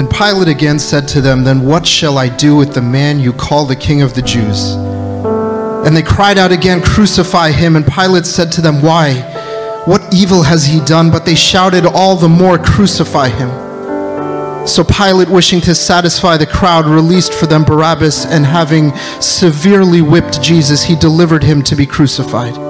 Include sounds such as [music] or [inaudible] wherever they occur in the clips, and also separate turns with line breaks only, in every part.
And Pilate again said to them, Then what shall I do with the man you call the king of the Jews? And they cried out again, Crucify him. And Pilate said to them, Why? What evil has he done? But they shouted all the more, Crucify him. So Pilate, wishing to satisfy the crowd, released for them Barabbas, and having severely whipped Jesus, he delivered him to be crucified.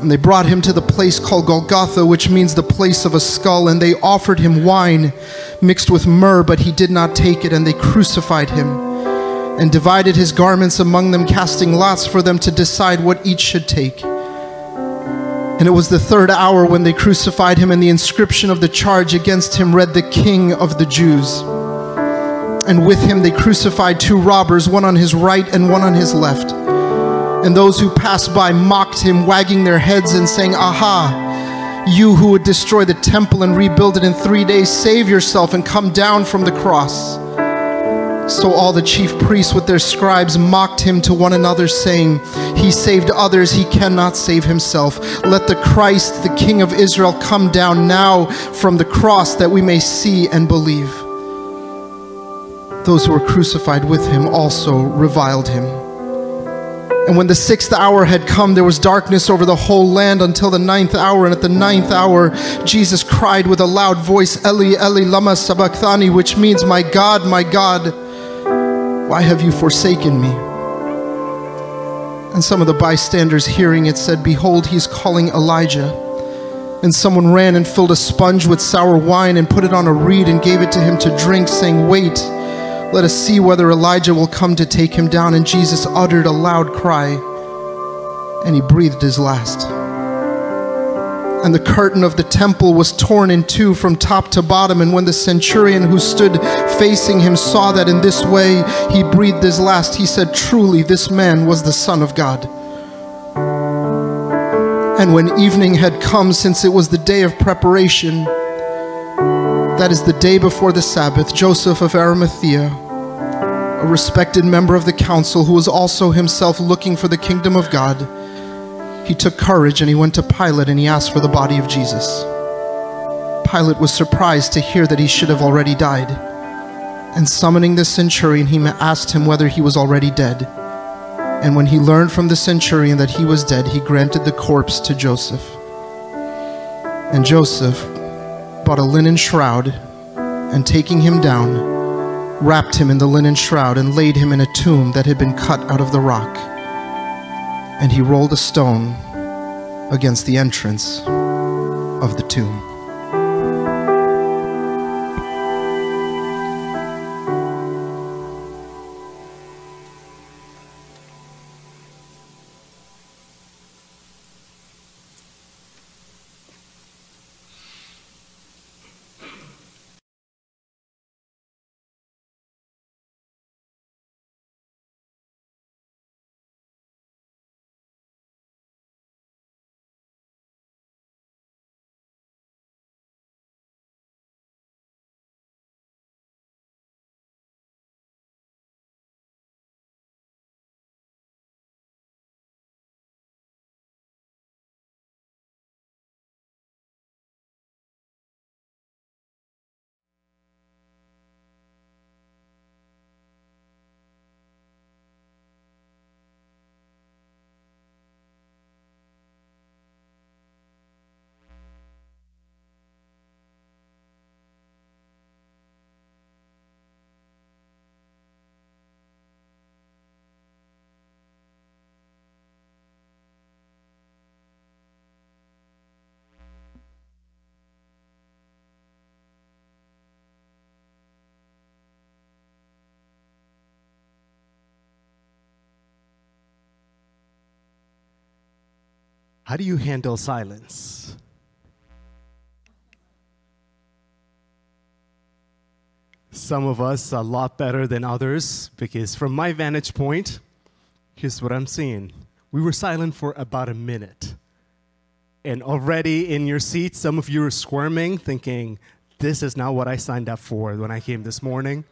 And they brought him to the place called Golgotha, which means the place of a skull, and they offered him wine mixed with myrrh, but he did not take it, and they crucified him and divided his garments among them, casting lots for them to decide what each should take. And it was the third hour when they crucified him, and the inscription of the charge against him read, The King of the Jews. And with him they crucified two robbers, one on his right and one on his left. And those who passed by mocked him, wagging their heads and saying, Aha, you who would destroy the temple and rebuild it in three days, save yourself and come down from the cross. So all the chief priests with their scribes mocked him to one another, saying, He saved others, he cannot save himself. Let the Christ, the King of Israel, come down now from the cross that we may see and believe. Those who were crucified with him also reviled him. And when the sixth hour had come, there was darkness over the whole land until the ninth hour. And at the ninth hour, Jesus cried with a loud voice, Eli, Eli, lama sabachthani, which means, My God, my God, why have you forsaken me? And some of the bystanders hearing it said, Behold, he's calling Elijah. And someone ran and filled a sponge with sour wine and put it on a reed and gave it to him to drink, saying, Wait, let us see whether Elijah will come to take him down. And Jesus uttered a loud cry, and he breathed his last. And the curtain of the temple was torn in two from top to bottom. And when the centurion who stood facing him saw that in this way he breathed his last, he said, Truly, this man was the Son of God. And when evening had come, since it was the day of preparation, that is the day before the Sabbath, Joseph of Arimathea, a respected member of the council who was also himself looking for the kingdom of God, he took courage and he went to Pilate and he asked for the body of Jesus. Pilate was surprised to hear that he should have already died. And summoning the centurion, he asked him whether he was already dead. And when he learned from the centurion that he was dead, he granted the corpse to Joseph. And Joseph bought a linen shroud and taking him down, wrapped him in the linen shroud and laid him in a tomb that had been cut out of the rock. And he rolled a stone against the entrance of the tomb.
How do you handle silence? Some of us a lot better than others because, from my vantage point, here's what I'm seeing. We were silent for about a minute. And already in your seat, some of you are squirming, thinking, This is not what I signed up for when I came this morning.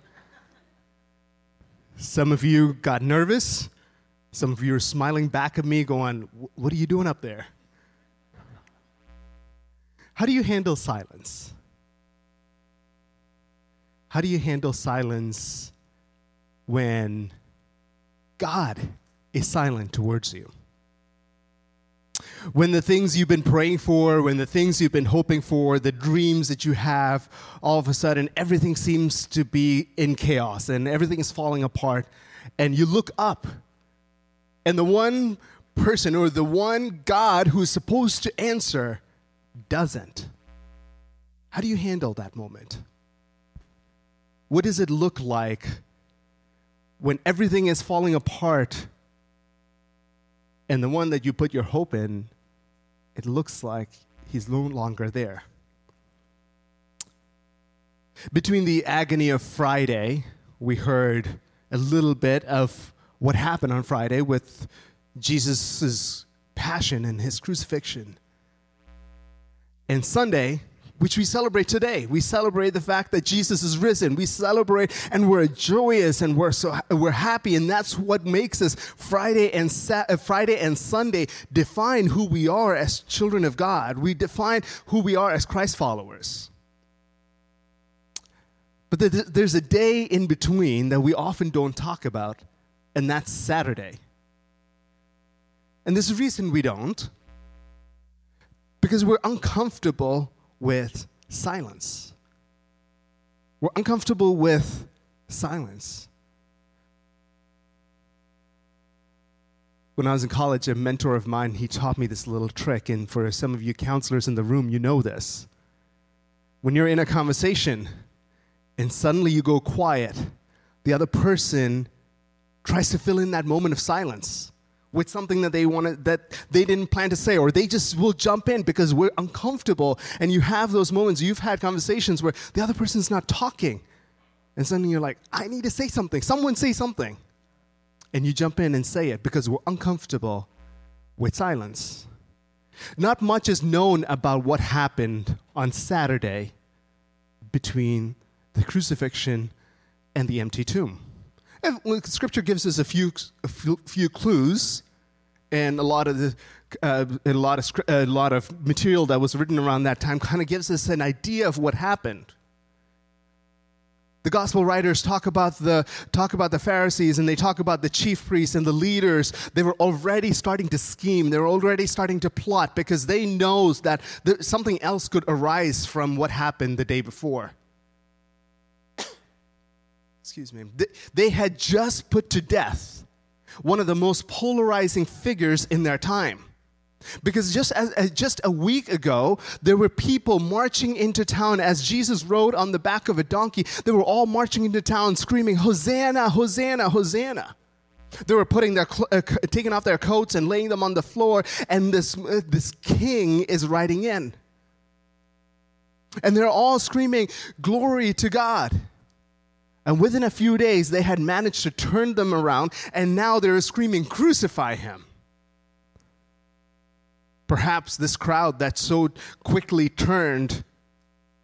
Some of you got nervous. Some of you are smiling back at me, going, What are you doing up there? How do you handle silence? How do you handle silence when God is silent towards you? When the things you've been praying for, when the things you've been hoping for, the dreams that you have, all of a sudden everything seems to be in chaos and everything is falling apart, and you look up, and the one person or the one God who is supposed to answer doesn't. How do you handle that moment? What does it look like when everything is falling apart and the one that you put your hope in, it looks like he's no longer there? Between the agony of Friday, we heard a little bit of what happened on Friday with Jesus' passion and his crucifixion. And Sunday, which we celebrate today. We celebrate the fact that Jesus is risen. We celebrate and we're joyous and we're so we're happy, and that's what makes us Friday and Sa- uh, Friday and Sunday define who we are as children of God. We define who we are as Christ followers. But there's a day in between that we often don't talk about, and that's Saturday. And there's a reason we don't because we're uncomfortable with silence. We're uncomfortable with silence. When I was in college, a mentor of mine, he taught me this little trick, and for some of you counselors in the room, you know this. When you're in a conversation and suddenly you go quiet, the other person tries to fill in that moment of silence with something that they wanted that they didn't plan to say or they just will jump in because we're uncomfortable and you have those moments you've had conversations where the other person's not talking and suddenly you're like i need to say something. Someone say something. And you jump in and say it because we're uncomfortable with silence. Not much is known about what happened on saturday between the crucifixion and the empty tomb and scripture gives us a few, a few, clues and a lot of the uh, a lot of a lot of material that was written around that time kind of gives us an idea of what happened. The gospel writers talk about the talk about the Pharisees and they talk about the chief priests and the leaders. They were already starting to scheme. They were already starting to plot because they knows that there, something else could arise from what happened the day before. Excuse me. They, had just put to death one of the most polarizing figures in their time. Because just as, just a week ago, there were people marching into town as Jesus rode on the back of a donkey. They were all marching into town screaming, Hosanna, Hosanna, Hosanna. They were putting their, uh, taking off their coats and laying them on the floor, and this, uh, this king is riding in. And they're all screaming, Glory to God. And within a few days, they had managed to turn them around, and now they're screaming, Crucify him. Perhaps this crowd that so quickly turned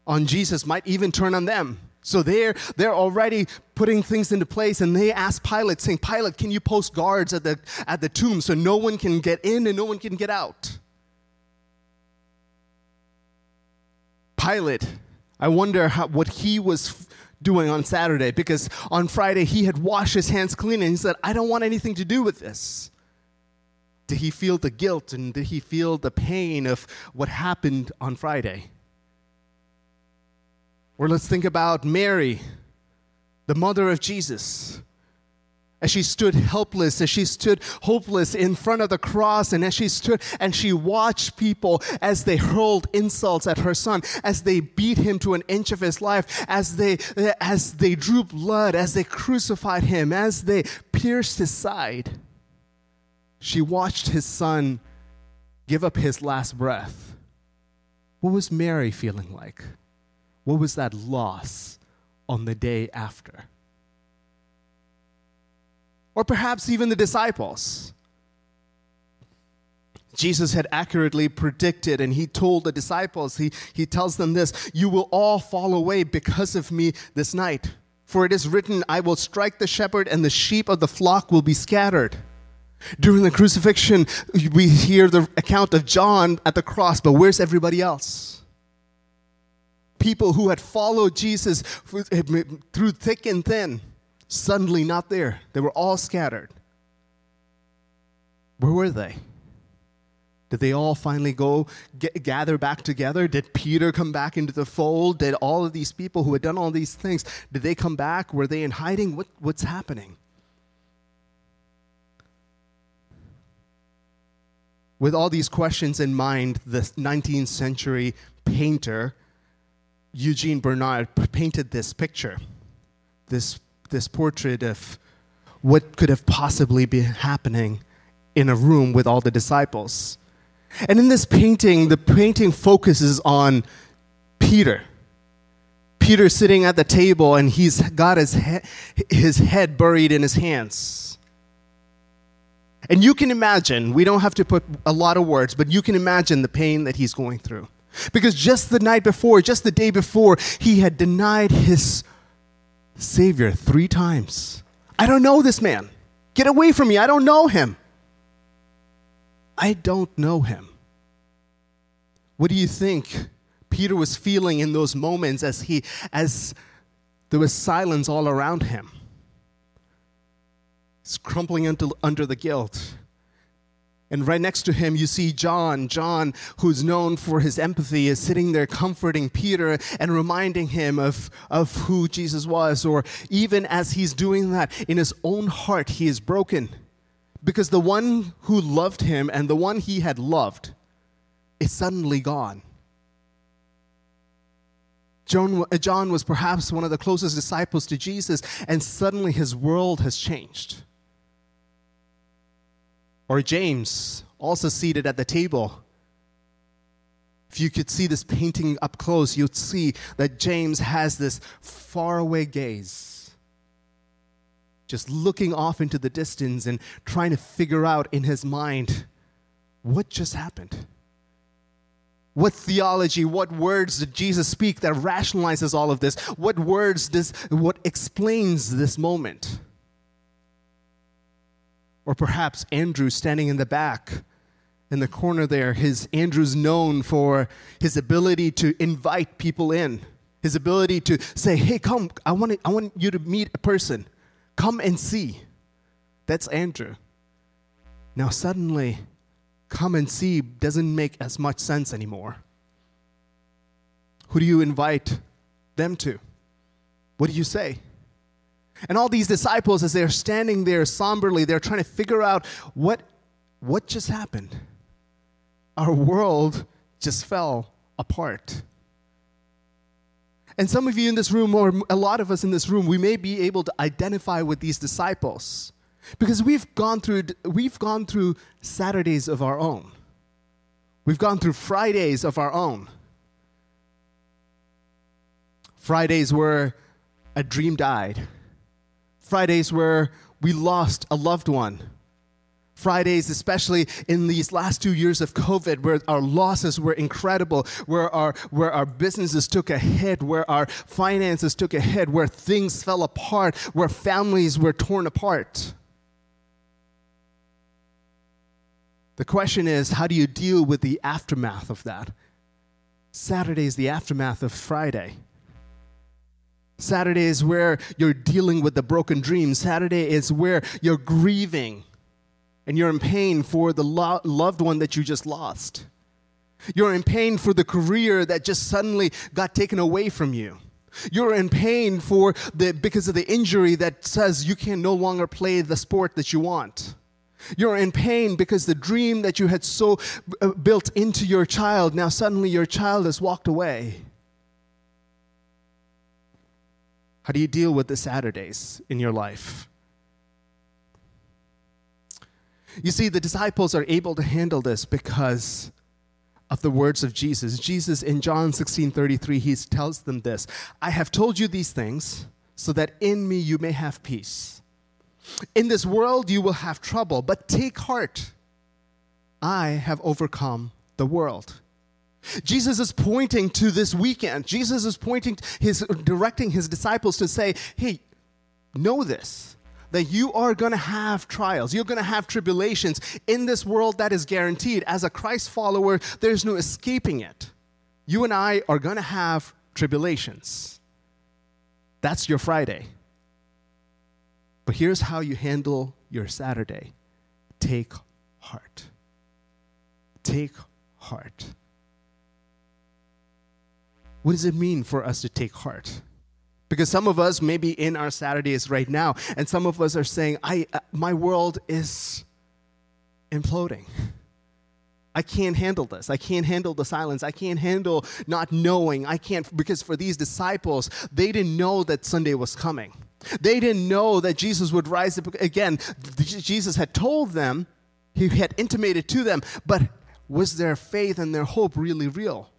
on Jesus might even turn on them. So they're, they're already putting things into place, and they ask Pilate, saying, Pilate, can you post guards at the, at the tomb so no one can get in and no one can get out? Pilate, I wonder how, what he was doing on Saturday because on Friday he had washed his hands clean and he said, I don't want anything to do with this. Did he feel the guilt and did he feel the pain of what happened on Friday? Or let's think about Mary, the mother of Jesus as she stood helpless, as she stood hopeless in front of the cross, and as she stood and she watched people as they hurled insults at her son, as they beat him to an inch of his life, as they, as they drew blood, as they crucified him, as they pierced his side. She watched his son give up his last breath. What was Mary feeling like? What was that loss? on the day after. Or perhaps even the disciples. Jesus had accurately predicted, and he told the disciples, he, he tells them this You will all fall away because of me this night. For it is written, I will strike the shepherd, and the sheep of the flock will be scattered. During the crucifixion, we hear the account of John at the cross, but where's everybody else? People who had followed Jesus through thick and thin, suddenly not there. They were all scattered. Where were they? Did they all finally go get, gather back together? Did Peter come back into the fold? Did all of these people who had done all these things, did they come back? Were they in hiding? What, what's happening? With all these questions in mind, the 19th century painter Eugene Burnand painted this picture, this, this portrait of what could have possibly been happening in a room with all the disciples. And in this painting, the painting focuses on Peter. Peter sitting at the table and he's got his, he- his head buried in his hands. And you can imagine, we don't have to put a lot of words, but you can imagine the pain that he's going through. Because just the night before, just the day before, he had denied his Savior three times. I don't know this man. Get away from me. I don't know him. I don't know him. What do you think Peter was feeling in those moments as he as there was silence all around him? He's crumpling under, under the guilt. And right next to him, you see John. John, who's known for his empathy, is sitting there comforting Peter and reminding him of, of who Jesus was. Or even as he's doing that, in his own heart, he is broken because the one who loved him and the one he had loved is suddenly gone. John, John was perhaps one of the closest disciples to Jesus, and suddenly his world has changed. Or James, also seated at the table. If you could see this painting up close, you'd see that James has this faraway gaze just looking off into the distance and trying to figure out in his mind what just happened. What theology, what words did Jesus speak that rationalizes all of this? What words does what explains this moment? Or perhaps Andrew standing in the back in the corner there, his Andrew's known for his ability to invite people in, his ability to say, "Hey, come, I want, to, I want you to meet a person." Come and see. That's Andrew. Now, suddenly, come and see doesn't make as much sense anymore. Who do you invite them to? What do you say? And all these disciples, as they're standing there somberly, they're trying to figure out what, what just happened. Our world just fell apart. And some of you in this room, or a lot of us in this room, we may be able to identify with these disciples because we've gone through, we've gone through Saturdays of our own. We've gone through Fridays of our own. Fridays where a dream died. Fridays where we lost a loved one. Fridays, especially in these last two years of COVID, where our losses were incredible, where our, where our businesses took a hit, where our finances took a hit, where things fell apart, where families were torn apart. The question is how do you deal with the aftermath of that? Saturday is the aftermath of Friday. Saturday is where you're dealing with the broken dream. Saturday is where you're grieving and you're in pain for the lo- loved one that you just lost. You're in pain for the career that just suddenly got taken away from you. You're in pain for the because of the injury that says you can no longer play the sport that you want. You're in pain because the dream that you had so uh, built into your child now suddenly your child has walked away. How do you deal with the Saturdays in your life? You see, the disciples are able to handle this because of the words of Jesus. Jesus in John 16 33, he tells them this I have told you these things so that in me you may have peace. In this world you will have trouble, but take heart. I have overcome the world. Jesus is pointing to this weekend. Jesus is pointing, his, directing his disciples to say, hey, know this that you are going to have trials. You're going to have tribulations in this world that is guaranteed. As a Christ follower, there's no escaping it. You and I are going to have tribulations. That's your Friday. But here's how you handle your Saturday take heart. Take heart. What does it mean for us to take heart? Because some of us may be in our Saturdays right now, and some of us are saying, I, uh, My world is imploding. I can't handle this. I can't handle the silence. I can't handle not knowing. I can't, because for these disciples, they didn't know that Sunday was coming. They didn't know that Jesus would rise up again. Jesus had told them, he had intimated to them, but was their faith and their hope really real?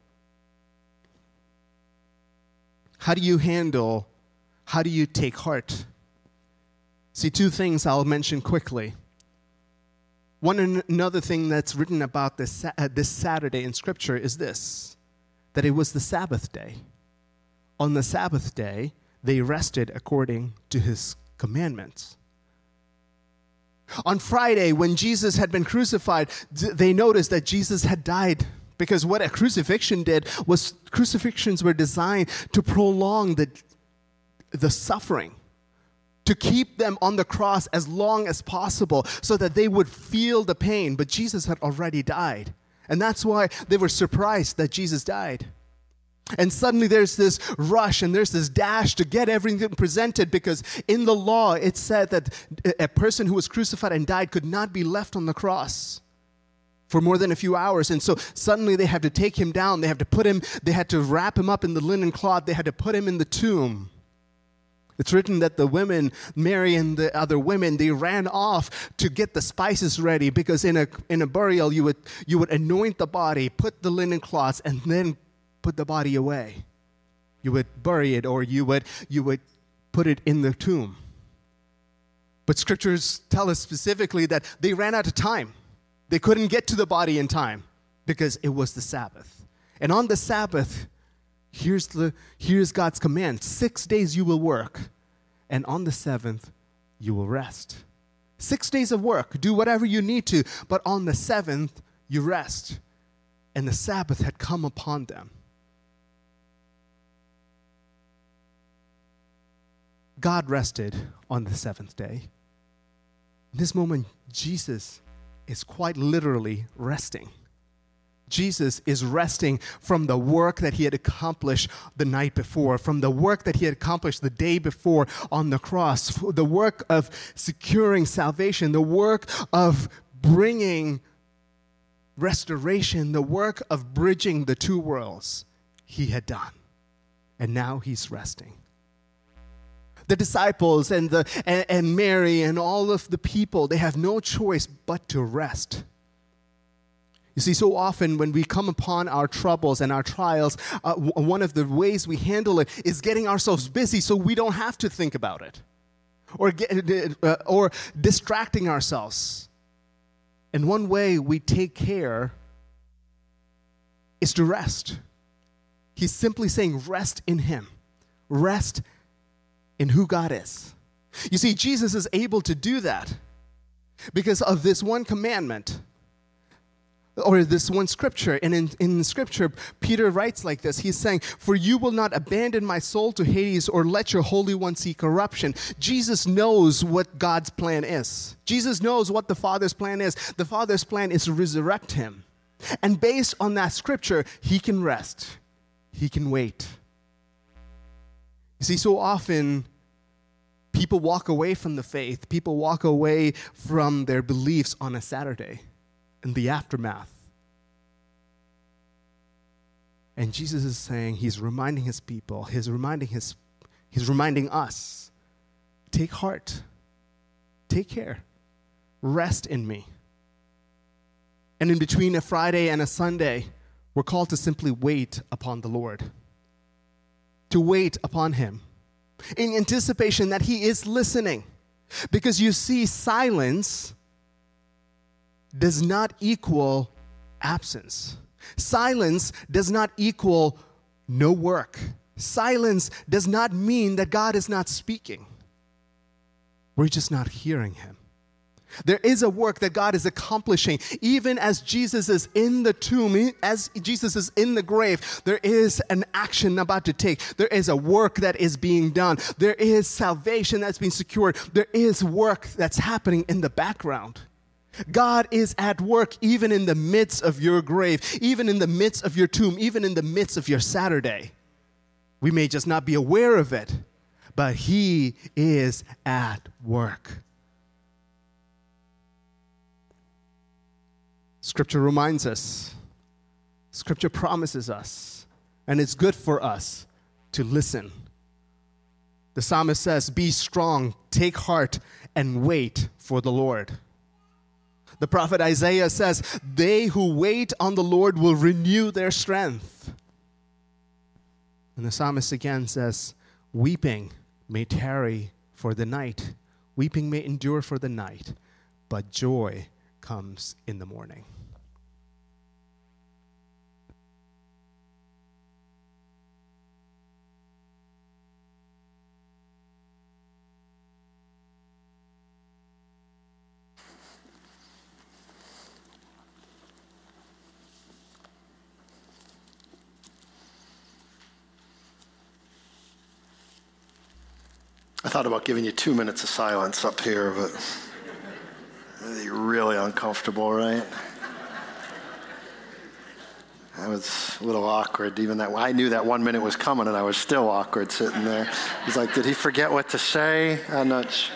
How do you handle, how do you take heart? See, two things I'll mention quickly. One another thing that's written about this, uh, this Saturday in Scripture is this that it was the Sabbath day. On the Sabbath day, they rested according to his commandments. On Friday, when Jesus had been crucified, they noticed that Jesus had died because what a crucifixion did was crucifixions were designed to prolong the, the suffering, to keep them on the cross as long as possible so that they would feel the pain. But Jesus had already died. And that's why they were surprised that Jesus died. And suddenly there's this rush and there's this dash to get everything presented because in the law it said that a person who was crucified and died could not be left on the cross for more than a few hours. And so suddenly they have to take him down. They have to put him, they had to wrap him up in the linen cloth. They had to put him in the tomb. It's written that the women, Mary and the other women, they ran off to get the spices ready because in a, in a burial you would, you would anoint the body, put the linen cloths, and then put the body away. You would bury it or you would, you would put it in the tomb. But scriptures tell us specifically that they ran out of time. They couldn't get to the body in time because it was the Sabbath. And on the Sabbath, here's, the, here's God's command six days you will work, and on the seventh, you will rest. Six days of work, do whatever you need to, but on the seventh, you rest. And the Sabbath had come upon them. God rested on the seventh day. In this moment, Jesus is quite literally resting. Jesus is resting from the work that he had accomplished the night before, from the work that he had accomplished the day before on the cross, the work of securing salvation, the work of bringing restoration, the work of bridging the two worlds he had done. And now he's resting the disciples and, the, and, and Mary and all of the people, they have no choice but to rest. You see, so often when we come upon our troubles and our trials, uh, w- one of the ways we handle it is getting ourselves busy so we don't have to think about it or, get, uh, or distracting ourselves. And one way we take care is to rest. He's simply saying, rest in Him. Rest in who God is. You see, Jesus is able to do that because of this one commandment or this one scripture. And in, in scripture, Peter writes like this He's saying, For you will not abandon my soul to Hades or let your Holy One see corruption. Jesus knows what God's plan is. Jesus knows what the Father's plan is. The Father's plan is to resurrect him. And based on that scripture, he can rest, he can wait. See, so often people walk away from the faith, people walk away from their beliefs on a Saturday in the aftermath. And Jesus is saying, He's reminding His people, He's reminding, his, he's reminding us take heart, take care, rest in me. And in between a Friday and a Sunday, We're called to simply wait upon the Lord, to wait upon Him in anticipation that He is listening. Because you see, silence does not equal absence. Silence does not equal no work. Silence does not mean that God is not speaking. We're just not hearing Him. There is a work that God is accomplishing. Even as Jesus is in the tomb, as Jesus is in the grave, there is an action about to take. There is a work that is being done. There is salvation that's being secured. There is work that's happening in the background. God is at work even in the midst of your grave, even in the midst of your tomb, even in the midst of your Saturday. We may just not be aware of it, but He is at work. Scripture reminds us, Scripture promises us, and it's good for us to listen. The psalmist says, Be strong, take heart, and wait for the Lord. The prophet Isaiah says, They who wait on the Lord will renew their strength. And the psalmist again says, Weeping may tarry for the night, weeping may endure for the night, but joy comes in the morning.
I thought about giving you two minutes of silence up here, but really uncomfortable, right? I was a little awkward, even that. I knew that one minute was coming, and I was still awkward sitting there. He's like, "Did he forget what to say?" I'm not.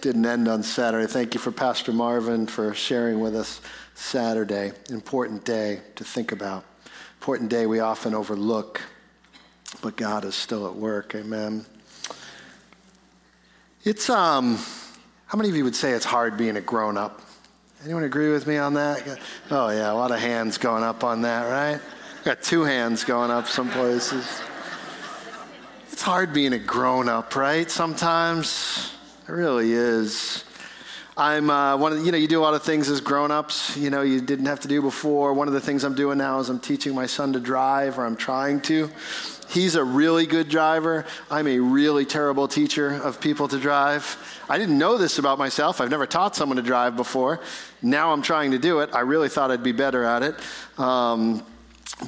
Didn't end on Saturday. Thank you for Pastor Marvin for sharing with us Saturday. Important day to think about. Important day we often overlook but God is still at work. Amen. It's um, how many of you would say it's hard being a grown up? Anyone agree with me on that? Oh yeah, a lot of hands going up on that, right? Got two hands going up some places. It's hard being a grown up, right? Sometimes it really is. I'm uh, one of you know you do a lot of things as grown-ups you know you didn't have to do before. One of the things I'm doing now is I'm teaching my son to drive, or I'm trying to. He's a really good driver. I'm a really terrible teacher of people to drive. I didn't know this about myself. I've never taught someone to drive before. Now I'm trying to do it. I really thought I'd be better at it. Um,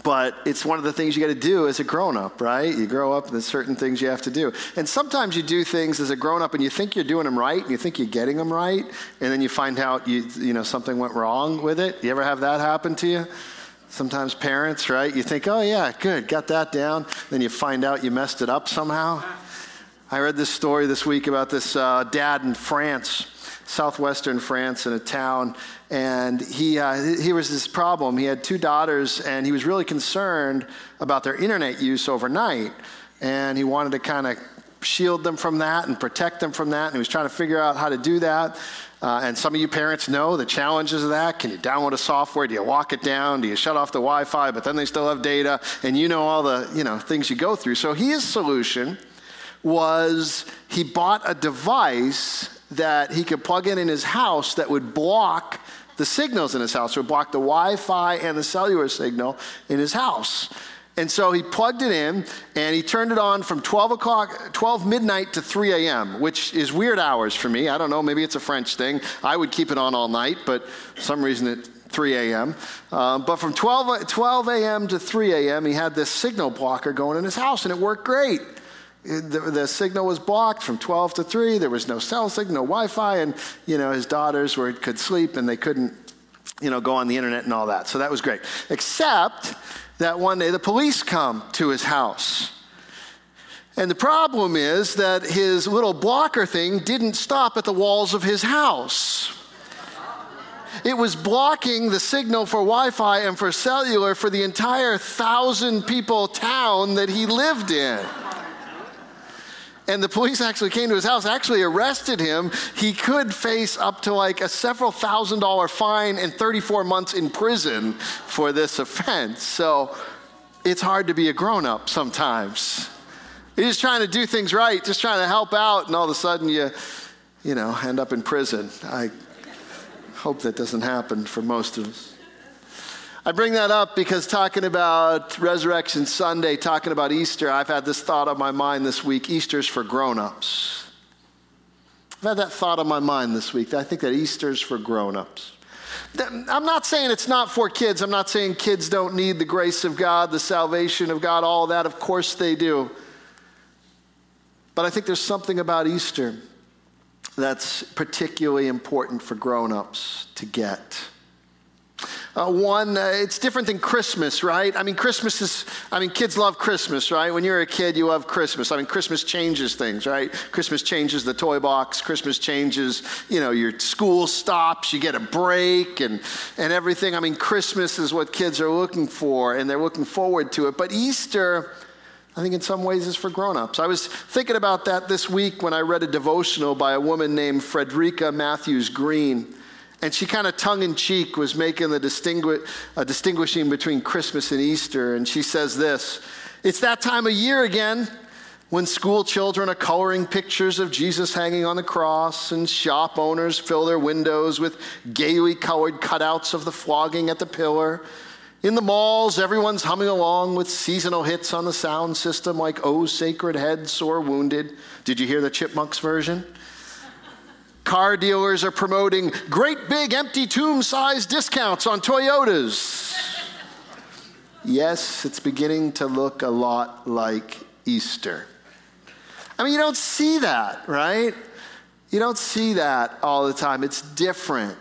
but it's one of the things you got to do as a grown up, right? You grow up and there's certain things you have to do. And sometimes you do things as a grown up and you think you're doing them right and you think you're getting them right, and then you find out you, you know, something went wrong with it. You ever have that happen to you? Sometimes parents, right? You think, oh, yeah, good, got that down. Then you find out you messed it up somehow. I read this story this week about this uh, dad in France, southwestern France, in a town, and he, uh, he was this problem. He had two daughters, and he was really concerned about their internet use overnight, and he wanted to kind of shield them from that and protect them from that, and he was trying to figure out how to do that. Uh, and some of you parents know the challenges of that. Can you download a software? Do you lock it down? Do you shut off the Wi-Fi? But then they still have data, and you know all the you know things you go through. So his solution was he bought a device that he could plug in in his house that would block the signals in his house, would block the Wi-Fi and the cellular signal in his house. And so he plugged it in and he turned it on from 12 o'clock, 12 midnight to 3 a.m., which is weird hours for me. I don't know, maybe it's a French thing. I would keep it on all night, but some reason it 3 a.m. Um, but from 12, 12 a.m. to 3 a.m., he had this signal blocker going in his house and it worked great. the, the, signal was blocked from 12 to 3. There was no cell signal, no Wi-Fi, and you know his daughters were, could sleep and they couldn't, you know, go on the internet and all that. So that was great. Except that one day the police come to his house. And the problem is that his little blocker thing didn't stop at the walls of his house. It was blocking the signal for Wi Fi and for cellular for the entire thousand people town that he lived in. And the police actually came to his house, actually arrested him, he could face up to like a several thousand dollar fine and 34 months in prison for this offense. So it's hard to be a grown up sometimes. You're just trying to do things right, just trying to help out, and all of a sudden you, you know, end up in prison. I hope that doesn't happen for most of us. I bring that up because talking about Resurrection Sunday, talking about Easter, I've had this thought on my mind this week Easter's for grown ups. I've had that thought on my mind this week. I think that Easter's for grown ups. I'm not saying it's not for kids. I'm not saying kids don't need the grace of God, the salvation of God, all that. Of course they do. But I think there's something about Easter that's particularly important for grown ups to get. Uh, one, uh, it's different than Christmas, right? I mean, Christmas is, I mean, kids love Christmas, right? When you're a kid, you love Christmas. I mean, Christmas changes things, right? Christmas changes the toy box. Christmas changes, you know, your school stops, you get a break and, and everything. I mean, Christmas is what kids are looking for and they're looking forward to it. But Easter, I think in some ways is for grown-ups. I was thinking about that this week when I read a devotional by a woman named Frederica Mathewes-Green. And she kind of tongue in cheek was making the distingu- distinguishing between Christmas and Easter. And she says this It's that time of year again when school children are coloring pictures of Jesus hanging on the cross, and shop owners fill their windows with gaily colored cutouts of the flogging at the pillar. In the malls, everyone's humming along with seasonal hits on the sound system like Oh Sacred Head, Sore Wounded. Did you hear the Chipmunks version? Car dealers are promoting great big empty tomb size discounts on Toyotas. Yes, it's beginning to look a lot like Easter. I mean, you don't see that, right? You don't see that all the time. It's different.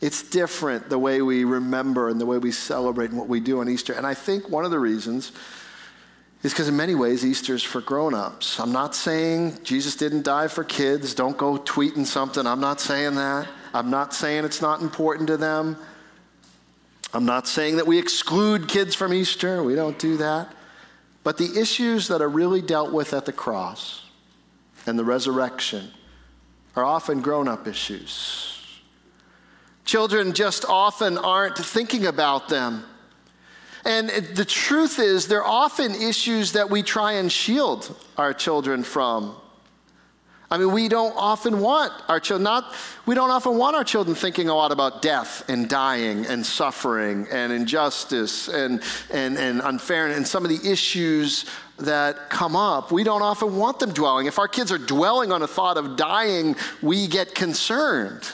It's different the way we remember and the way we celebrate and what we do on Easter. And I think one of the reasons is because in many ways Easter's for grown-ups. I'm not saying Jesus didn't die for kids. Don't go tweeting something. I'm not saying that. I'm not saying it's not important to them. I'm not saying that we exclude kids from Easter. We don't do that. But the issues that are really dealt with at the cross and the resurrection are often grown up issues. Children just often aren't thinking about them. And the truth is, they're often issues that we try and shield our children from. I mean, we don't often want our children, not, we don't often want our children thinking a lot about death and dying and suffering and injustice and, and, and unfairness and some of the issues that come up. We don't often want them dwelling. If our kids are dwelling on a thought of dying, we get concerned.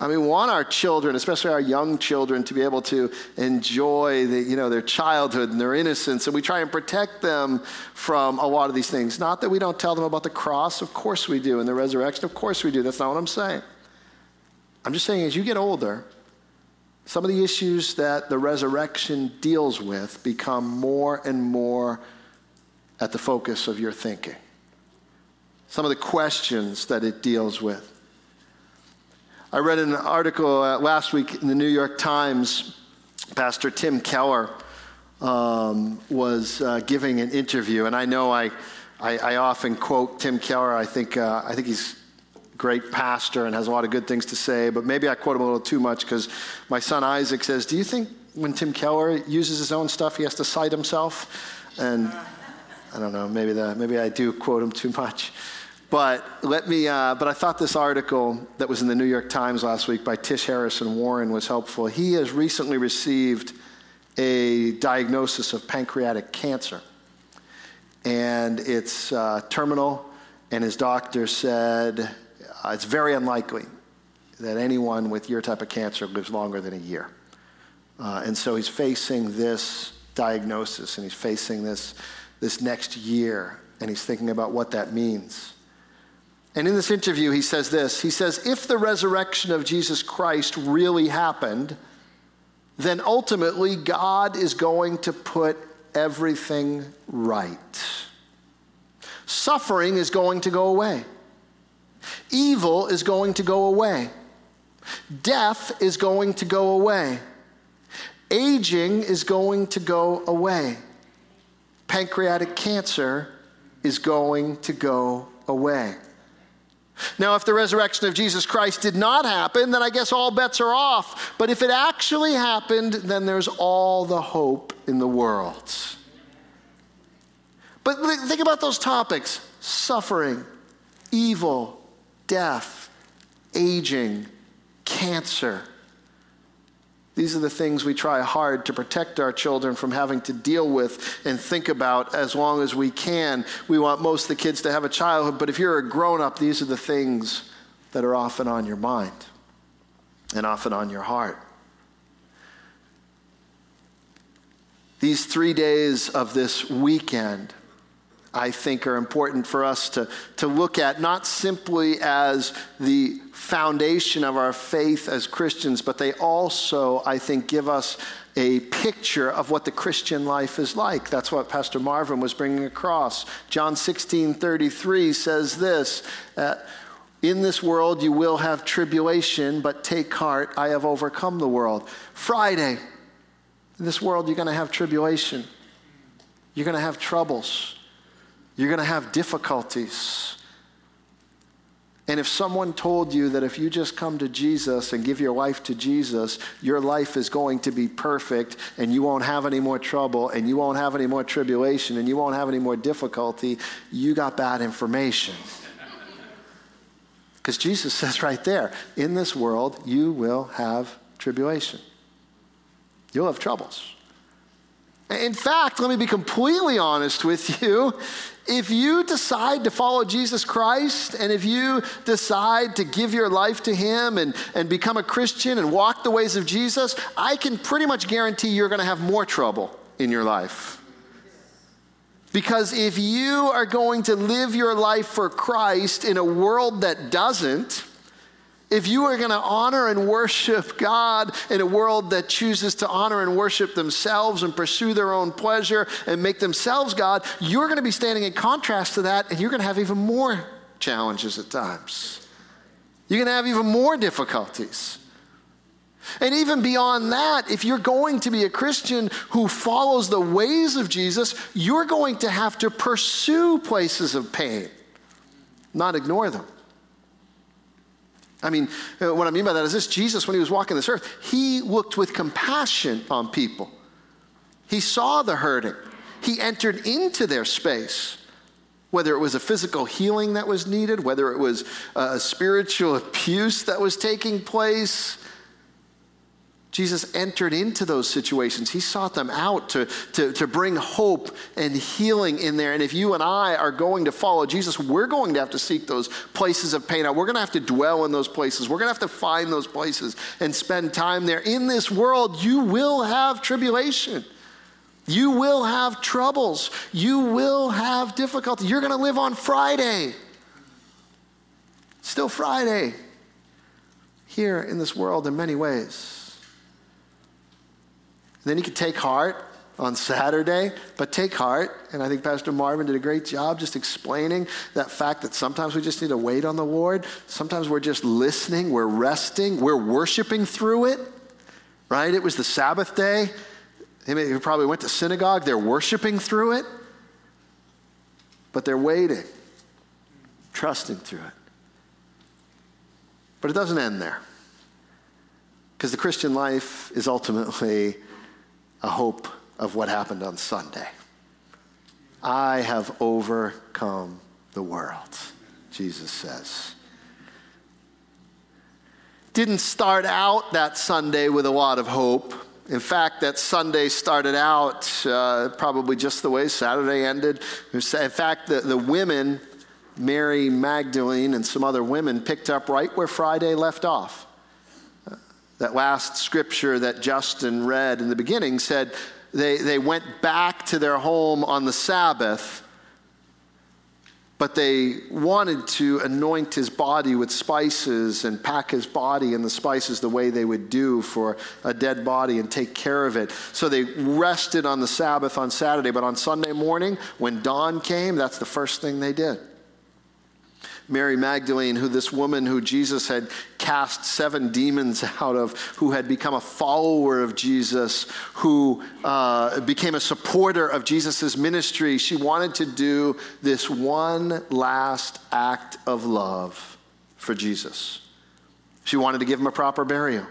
I mean, we want our children, especially our young children, to be able to enjoy the, you know, their childhood and their innocence, and we try and protect them from a lot of these things. Not that we don't tell them about the cross, of course we do, and the resurrection, of course we do. That's not what I'm saying. I'm just saying, as you get older, some of the issues that the resurrection deals with become more and more at the focus of your thinking. Some of the questions that it deals with. I read an article uh, last week in the New York Times. Pastor Tim Keller um, was uh, giving an interview, and I know I, I, I often quote Tim Keller. I think, uh, I think he's a great pastor and has a lot of good things to say, but maybe I quote him a little too much because my son Isaac says, Do you think when Tim Keller uses his own stuff, he has to cite himself? And I don't know, maybe, that, maybe I do quote him too much. But let me. Uh, but I thought this article that was in the New York Times last week by Tish Harrison Warren was helpful. He has recently received a diagnosis of pancreatic cancer, and it's uh, terminal. And his doctor said uh, it's very unlikely that anyone with your type of cancer lives longer than a year. Uh, and so he's facing this diagnosis, and he's facing this this next year, and he's thinking about what that means. And in this interview, he says this. He says, If the resurrection of Jesus Christ really happened, then ultimately God is going to put everything right. Suffering is going to go away, evil is going to go away, death is going to go away, aging is going to go away, pancreatic cancer is going to go away. Now, if the resurrection of Jesus Christ did not happen, then I guess all bets are off. But if it actually happened, then there's all the hope in the world. But think about those topics suffering, evil, death, aging, cancer. These are the things we try hard to protect our children from having to deal with and think about as long as we can. We want most of the kids to have a childhood, but if you're a grown up, these are the things that are often on your mind and often on your heart. These three days of this weekend I think are important for us to, to look at, not simply as the foundation of our faith as Christians, but they also, I think, give us a picture of what the Christian life is like. That's what Pastor Marvin was bringing across. John 16 33 says this. Uh, in this world you will have tribulation, but take heart, I have overcome the world. Friday, in this world you're going to have tribulation. You're going to have troubles. You're going to have difficulties. And if someone told you that if you just come to Jesus and give your life to Jesus, your life is going to be perfect and you won't have any more trouble and you won't have any more tribulation and you won't have any more difficulty, you got bad information. [laughs] Because Jesus says right there, in this world, you will have tribulation. You'll have troubles. In fact, let me be completely honest with you if you decide to follow Jesus Christ and if you decide to give your life to Him and, and become a Christian and walk the ways of Jesus, I can pretty much guarantee you're going to have more trouble in your life. Because if you are going to live your life for Christ in a world that doesn't, if you are going to honor and worship God in a world that chooses to honor and worship themselves and pursue their own pleasure and make themselves God, you're going to be standing in contrast to that and you're going to have even more challenges at times. You're going to have even more difficulties. And even beyond that, if you're going to be a Christian who follows the ways of Jesus, you're going to have to pursue places of pain, not ignore them. I mean, uh, what I mean by that is this Jesus, when he was walking this earth, he looked with compassion on people. He saw the hurting, he entered into their space. Whether it was a physical healing that was needed, whether it was a spiritual abuse that was taking place, Jesus entered into those situations. He sought them out to, to, to bring hope and healing in there. And if you and I are going to follow Jesus, we're going to have to seek those places of pain out. We're going to have to dwell in those places. We're going to have to find those places and spend time there. In this world, you will have tribulation. You will have troubles. You will have difficulty. You're going to live on Friday. Still Friday here in this world in many ways. Then you can take heart on Saturday, but take heart. And I think Pastor Marvin did a great job just explaining that fact that sometimes we just need to wait on the Lord. Sometimes we're just listening, we're resting, we're worshiping through it, right? It was the Sabbath day. They probably went to synagogue, they're worshiping through it, but they're waiting, trusting through it. But it doesn't end there. Because the Christian life is ultimately a hope of what happened on Sunday. I have overcome the world, Jesus says. Didn't start out that Sunday with a lot of hope. In fact, that Sunday started out uh, probably just the way Saturday ended. In fact, the, the women, Mary Magdalene and some other women, picked up right where Friday left off. That last scripture that Justin read in the beginning said they, they went back to their home on the Sabbath, but they wanted to anoint his body with spices and pack his body in the spices the way they would do for a dead body and take care of it. So they rested on the Sabbath on Saturday, but on Sunday morning, when dawn came, that's the first thing they did. Mary Magdalene, who this woman who Jesus had cast seven demons out of, who had become a follower of Jesus, who uh, became a supporter of Jesus' ministry, she wanted to do this one last act of love for Jesus. She wanted to give him a proper burial.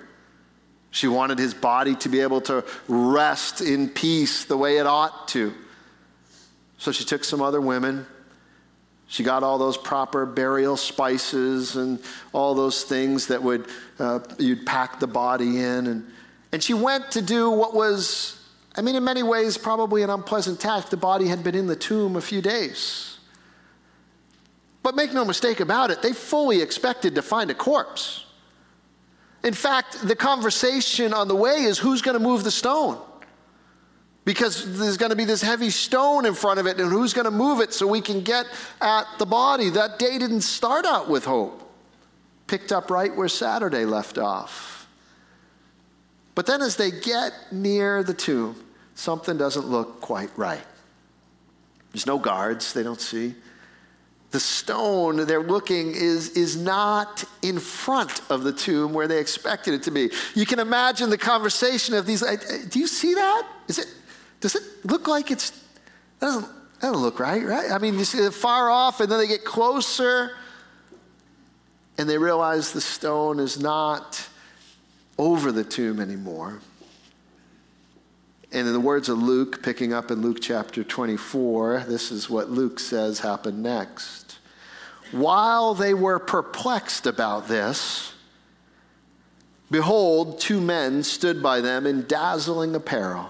She wanted his body to be able to rest in peace the way it ought to. So she took some other women. She got all those proper burial spices and all those things that would uh, you'd pack the body in, and and she went to do what was, I mean, in many ways, probably an unpleasant task. The body had been in the tomb a few days. But make no mistake about it, they fully expected to find a corpse. In fact, the conversation on the way is who's going to move the stone? Because there's going to be this heavy stone in front of it, and who's going to move it so we can get at the body? That day didn't start out with hope. Picked up right where Saturday left off. But then as they get near the tomb, something doesn't look quite right. There's no guards, they don't see the stone they're looking is, is not in front of the tomb where they expected it to be. You can imagine the conversation of these. Do you see that? Is it? Does it look like it's? That doesn't, that doesn't look right, right? I mean, you see it far off, and then they get closer, and they realize the stone is not over the tomb anymore. And in the words of Luke, picking up in Luke chapter 24, this is what Luke says happened next. While they were perplexed about this, behold, two men stood by them in dazzling apparel.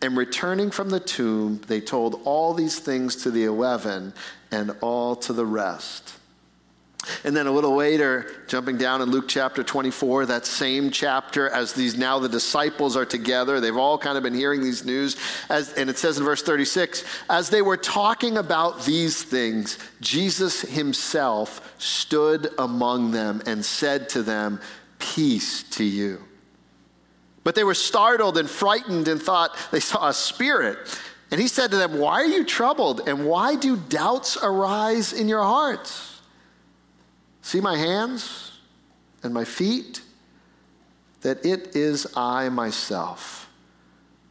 And returning from the tomb, they told all these things to the eleven and all to the rest. And then a little later, jumping down in Luke chapter 24, that same chapter, as these now the disciples are together, they've all kind of been hearing these news. As, and it says in verse 36 as they were talking about these things, Jesus himself stood among them and said to them, Peace to you. But they were startled and frightened and thought they saw a spirit. And he said to them, Why are you troubled? And why do doubts arise in your hearts? See my hands and my feet? That it is I myself.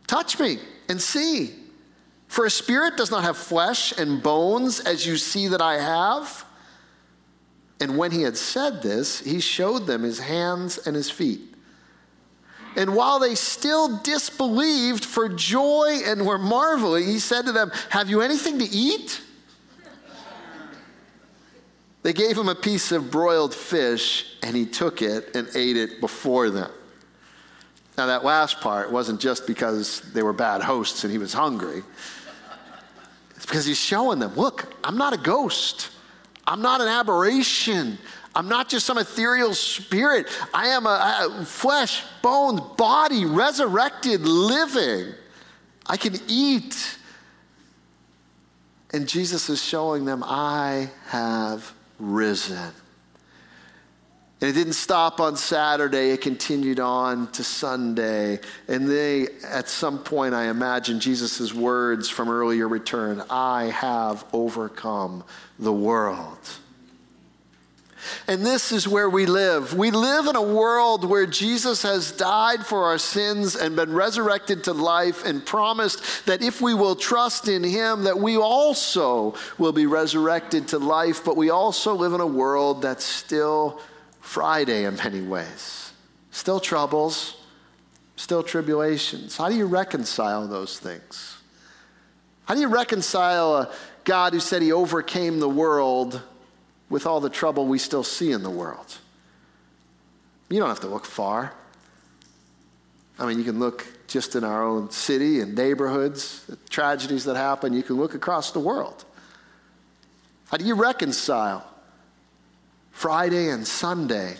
Touch me and see. For a spirit does not have flesh and bones as you see that I have. And when he had said this, he showed them his hands and his feet. And while they still disbelieved for joy and were marveling, he said to them, Have you anything to eat? They gave him a piece of broiled fish, and he took it and ate it before them. Now, that last part wasn't just because they were bad hosts and he was hungry. It's because he's showing them look, I'm not a ghost, I'm not an aberration. I'm not just some ethereal spirit. I am a, a flesh, bones, body, resurrected, living. I can eat. And Jesus is showing them, I have risen. And it didn't stop on Saturday, it continued on to Sunday. And they, at some point, I imagine Jesus' words from earlier return I have overcome the world. And this is where we live. We live in a world where Jesus has died for our sins and been resurrected to life and promised that if we will trust in him that we also will be resurrected to life, but we also live in a world that's still Friday in many ways. Still troubles, still tribulations. How do you reconcile those things? How do you reconcile a God who said he overcame the world with all the trouble we still see in the world. You don't have to look far. I mean, you can look just in our own city and neighborhoods, the tragedies that happen. You can look across the world. How do you reconcile Friday and Sunday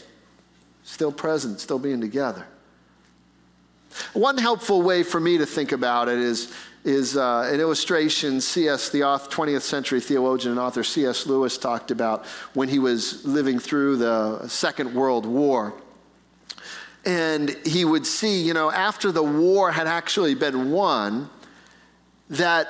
still present, still being together. One helpful way for me to think about it is, is uh, an illustration C.S., the 20th century theologian and author C.S. Lewis talked about when he was living through the Second World War. And he would see, you know, after the war had actually been won, that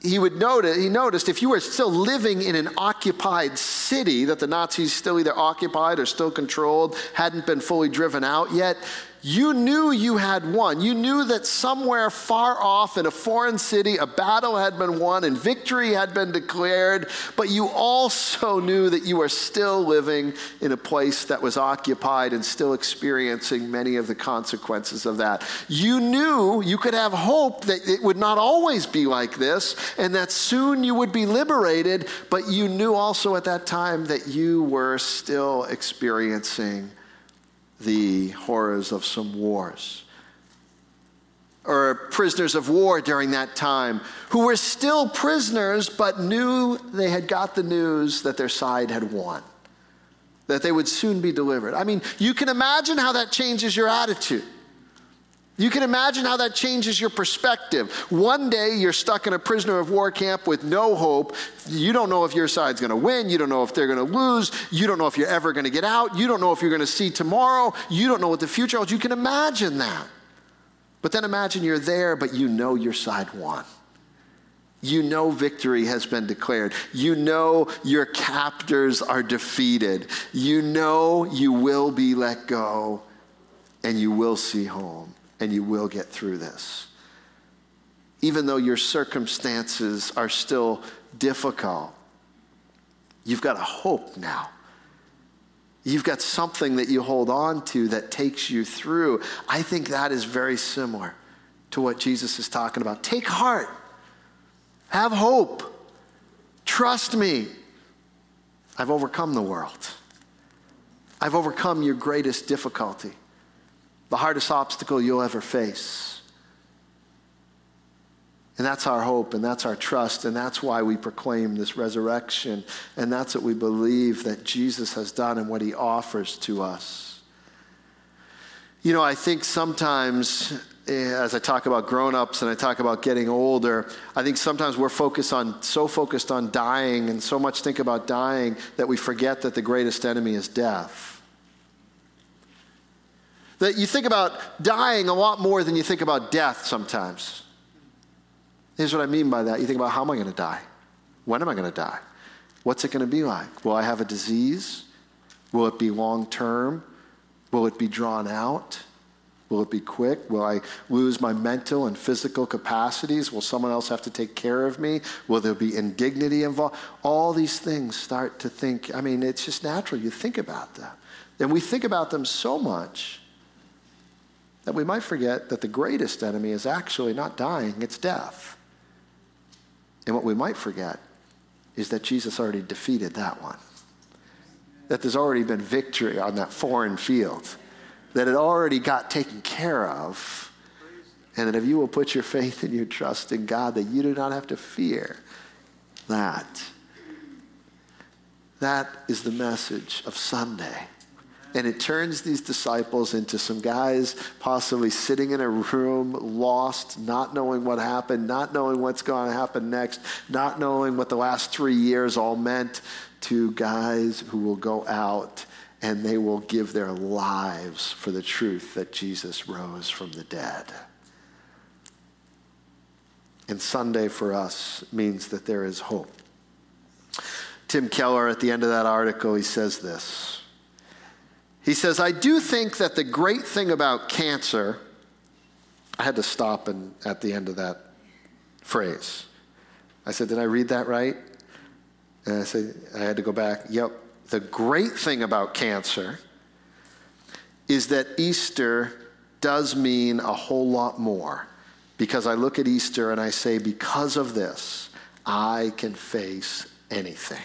he would notice, he noticed if you were still living in an occupied city that the Nazis still either occupied or still controlled, hadn't been fully driven out yet, you knew you had won. You knew that somewhere far off in a foreign city, a battle had been won and victory had been declared, but you also [laughs] knew that you were still living in a place that was occupied and still experiencing many of the consequences of that. You knew you could have hope that it would not always be like this and that soon you would be liberated, but you knew also at that time that you were still experiencing the horrors of some wars. Or prisoners of war during that time who were still prisoners but knew they had got the news that their side had won, that they would soon be delivered. I mean, you can imagine how that changes your attitude. You can imagine how that changes your perspective. One day you're stuck in a prisoner of war camp with no hope. You don't know if your side's going to win. You don't know if they're going to lose. You don't know if you're ever going to get out. You don't know if you're going to see tomorrow. You don't know what the future holds. You can imagine that. But then imagine you're there, but you know your side won. You know victory has been declared. You know your captors are defeated. You know you will be let go and you will see home and you will get through this. Even though your circumstances are still difficult, you've got a hope now. You've got something that you hold on to that takes you through. I think that is very similar to what Jesus is talking about. Take heart, have hope, trust me. I've overcome the world, I've overcome your greatest difficulty the hardest obstacle you'll ever face. And that's our hope, and that's our trust, and that's why we proclaim this resurrection, and that's what we believe that Jesus has done and what he offers to us. You know, I think sometimes, eh, as I talk about grown ups and I talk about getting older, I think sometimes we're focused on, so focused on dying and so much think about dying that we forget that the greatest enemy is death. That you think about dying a lot more than you think about death sometimes. Here's what I mean by that. You think about how am I going to die? When am I going to die? What's it going to be like? Will I have a disease? Will it be long term? Will it be drawn out? Will it be quick? Will I lose my mental and physical capacities? Will someone else have to take care of me? Will there be indignity involved? All these things start to think. I mean, it's just natural. You think about them. And we think about them so much that we might forget that the greatest enemy is actually not dying, it's death. And what we might forget is that Jesus already defeated that one. That there's already been victory on that foreign field, that it already got taken care of. And that if you will put your faith and your trust in God, that you do not have to fear that. That is the message of Sunday. And it turns these disciples into some guys possibly sitting in a room, lost, not knowing what happened, not knowing what's going to happen next, not knowing what the last three years all meant, to guys who will go out and they will give their lives for the truth that Jesus rose from the dead. And Sunday for us means that there is hope. Tim Keller, at the end of that article, he says this. He says, I do think that the great thing about cancer, I had to stop and, at the end of that phrase. I said, Did I read that right? And I said, I had to go back. Yep. The great thing about cancer is that Easter does mean a whole lot more. Because I look at Easter and I say, because of this, I can face anything.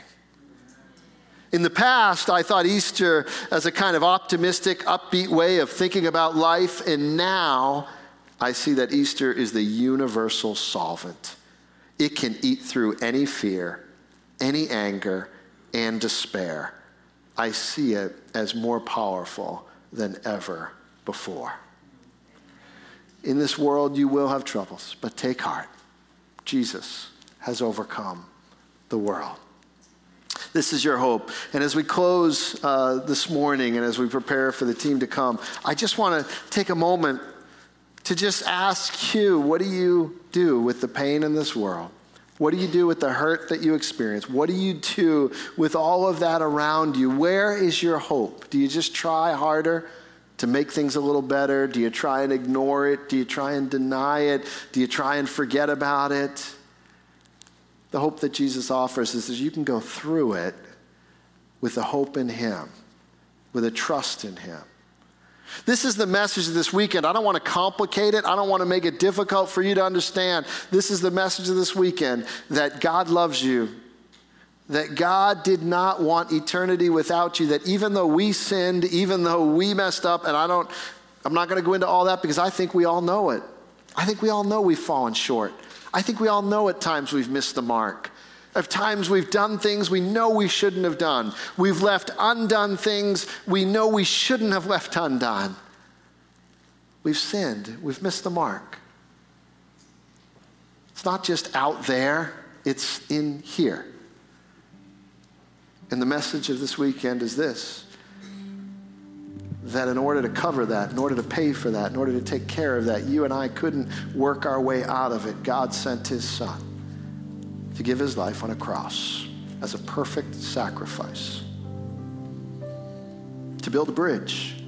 In the past, I thought Easter as a kind of optimistic, upbeat way of thinking about life, and now I see that Easter is the universal solvent. It can eat through any fear, any anger, and despair. I see it as more powerful than ever before. In this world, you will have troubles, but take heart. Jesus has overcome the world. This is your hope. And as we close uh, this morning and as we prepare for the team to come, I just want to take a moment to just ask you what do you do with the pain in this world? What do you do with the hurt that you experience? What do you do with all of that around you? Where is your hope? Do you just try harder to make things a little better? Do you try and ignore it? Do you try and deny it? Do you try and forget about it? The hope that Jesus offers is that you can go through it with a hope in Him, with a trust in Him. This is the message of this weekend. I don't want to complicate it. I don't want to make it difficult for you to understand. This is the message of this weekend that God loves you, that God did not want eternity without you, that even though we sinned, even though we messed up, and I don't, I'm not going to go into all that because I think we all know it. I think we all know we've fallen short. I think we all know at times we've missed the mark. Of times we've done things we know we shouldn't have done. We've left undone things we know we shouldn't have left undone. We've sinned. We've missed the mark. It's not just out there, it's in here. And the message of this weekend is this that in order to cover that, in order to pay for that, in order to take care of that, you and I couldn't work our way out of it. God sent his son to give his life on a cross as a perfect sacrifice, to build a bridge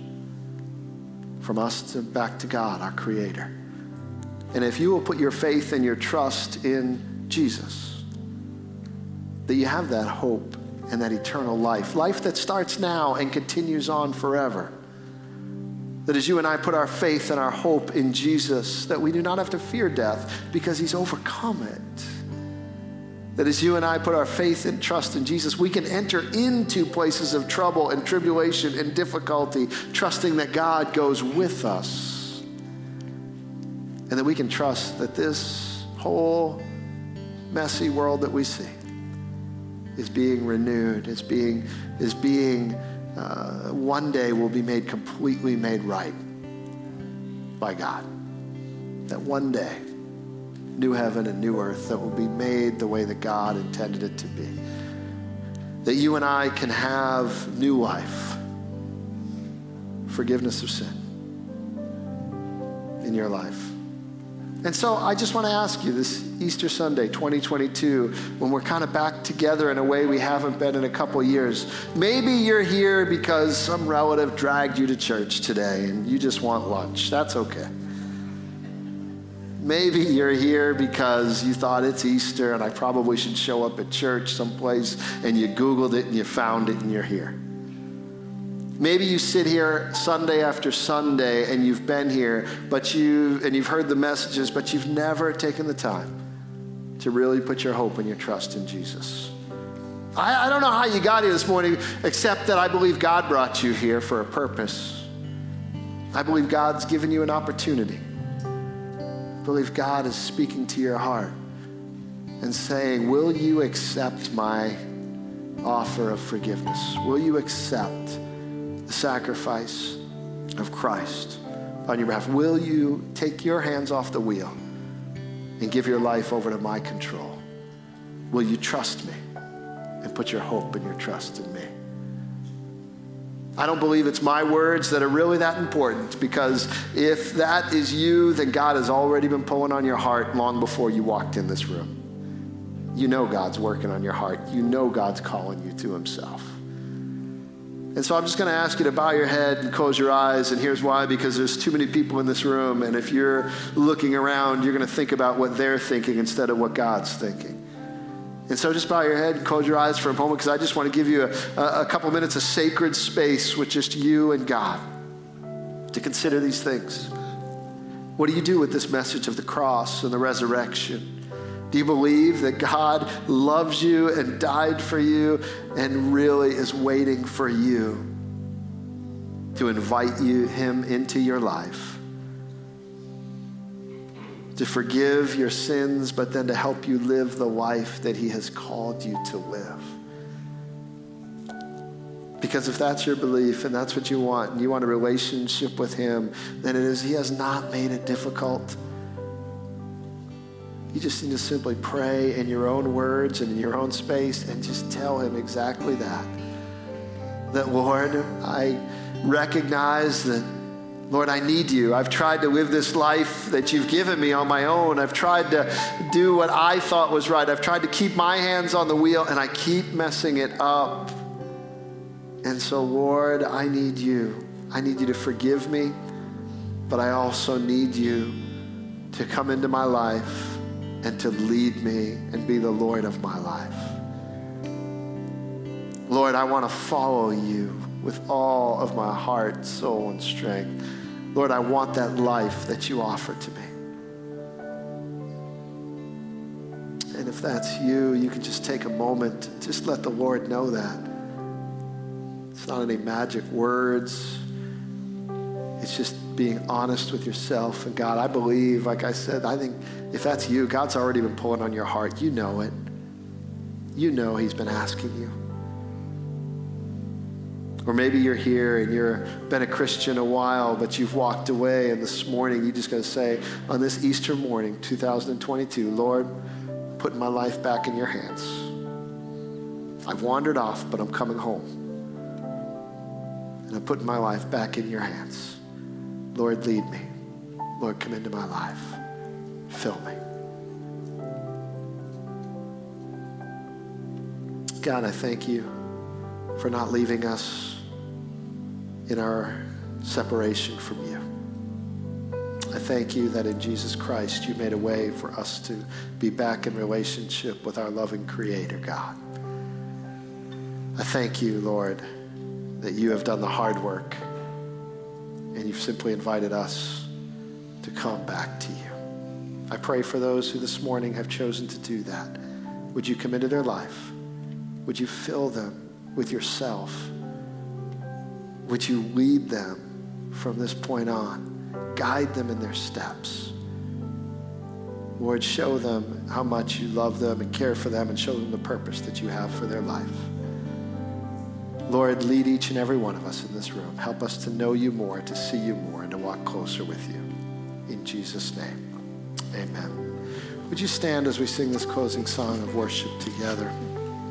from us to back to God, our Creator. And if you will put your faith and your trust in Jesus, that you have that hope and that eternal life, life that starts now and continues on forever. That as you and I put our faith and our hope in Jesus, that we do not have to fear death because he's overcome it. That as you and I put our faith and trust in Jesus, we can enter into places of trouble and tribulation and difficulty, trusting that God goes with us. And that we can trust that this whole messy world that we see is being renewed, is being, is being uh, one day will be made completely made right by God. That one day new heaven and new earth that will be made the way that God intended it to be. That you and I can have new life, forgiveness of sin in your life. And so I just want to ask you this Easter Sunday, 2022, when we're kind of back together in a way we haven't been in a couple years. Maybe you're here because some relative dragged you to church today and you just want lunch. That's okay. Maybe you're here because you thought it's Easter and I probably should show up at church someplace and you Googled it and you found it and you're here. Maybe you sit here Sunday after Sunday and you've been here, but you and you've heard the messages, but you've never taken the time to really put your hope and your trust in Jesus. I, I don't know how you got here this morning, except that I believe God brought you here for a purpose. I believe God's given you an opportunity I believe God is speaking to your heart and saying, Will you accept my offer of forgiveness? Will you accept the sacrifice of Christ on your behalf? Will you take your hands off the wheel and give your life over to my control? Will you trust me and put your hope and your trust in me? I don't believe it's my words that are really that important because if that is you, then God has already been pulling on your heart long before you walked in this room. You know God's working on your heart, you know God's calling you to Himself. And so I'm just going to ask you to bow your head and close your eyes. And here's why because there's too many people in this room. And if you're looking around, you're going to think about what they're thinking instead of what God's thinking. And so just bow your head and close your eyes for a moment because I just want to give you a, a couple minutes of sacred space with just you and God to consider these things. What do you do with this message of the cross and the resurrection? Do you believe that God loves you and died for you and really is waiting for you to invite you him into your life? to forgive your sins, but then to help you live the life that He has called you to live. Because if that's your belief and that's what you want, and you want a relationship with Him, then it is He has not made it difficult. You just need to simply pray in your own words and in your own space and just tell Him exactly that. That, Lord, I recognize that Lord, I need you. I've tried to live this life that you've given me on my own. I've tried to do what I thought was right. I've tried to keep my hands on the wheel, and I keep messing it up. And so, Lord, I need you. I need you to forgive me, but I also need you to come into my life and to lead me and be the Lord of my life. Lord, I want to follow you with all of my heart, soul, and strength. Lord, I want that life that you offer to me. And if that's you, you can just take a moment, just let the Lord know that. It's not any magic words. It's just being honest with yourself and God. I believe, like I said, I think if that's you, God's already been pulling on your heart. You know it. You know He's been asking you. Or maybe you're here and you've been a Christian a while, but you've walked away, and this morning you just got to say, on this Easter morning, 2022, Lord, putting my life back in your hands. I've wandered off, but I'm coming home. And I'm putting my life back in your hands. Lord, lead me. Lord, come into my life. Fill me. God, I thank you for not leaving us in our separation from you. I thank you that in Jesus Christ you made a way for us to be back in relationship with our loving Creator, God. I thank you, Lord, that you have done the hard work and you've simply invited us to come back to you. I pray for those who this morning have chosen to do that. Would you come into their life? Would you fill them with yourself? Would you lead them from this point on? Guide them in their steps. Lord, show them how much you love them and care for them and show them the purpose that you have for their life. Lord, lead each and every one of us in this room. Help us to know you more, to see you more, and to walk closer with you. In Jesus' name, amen. Would you stand as we sing this closing song of worship together?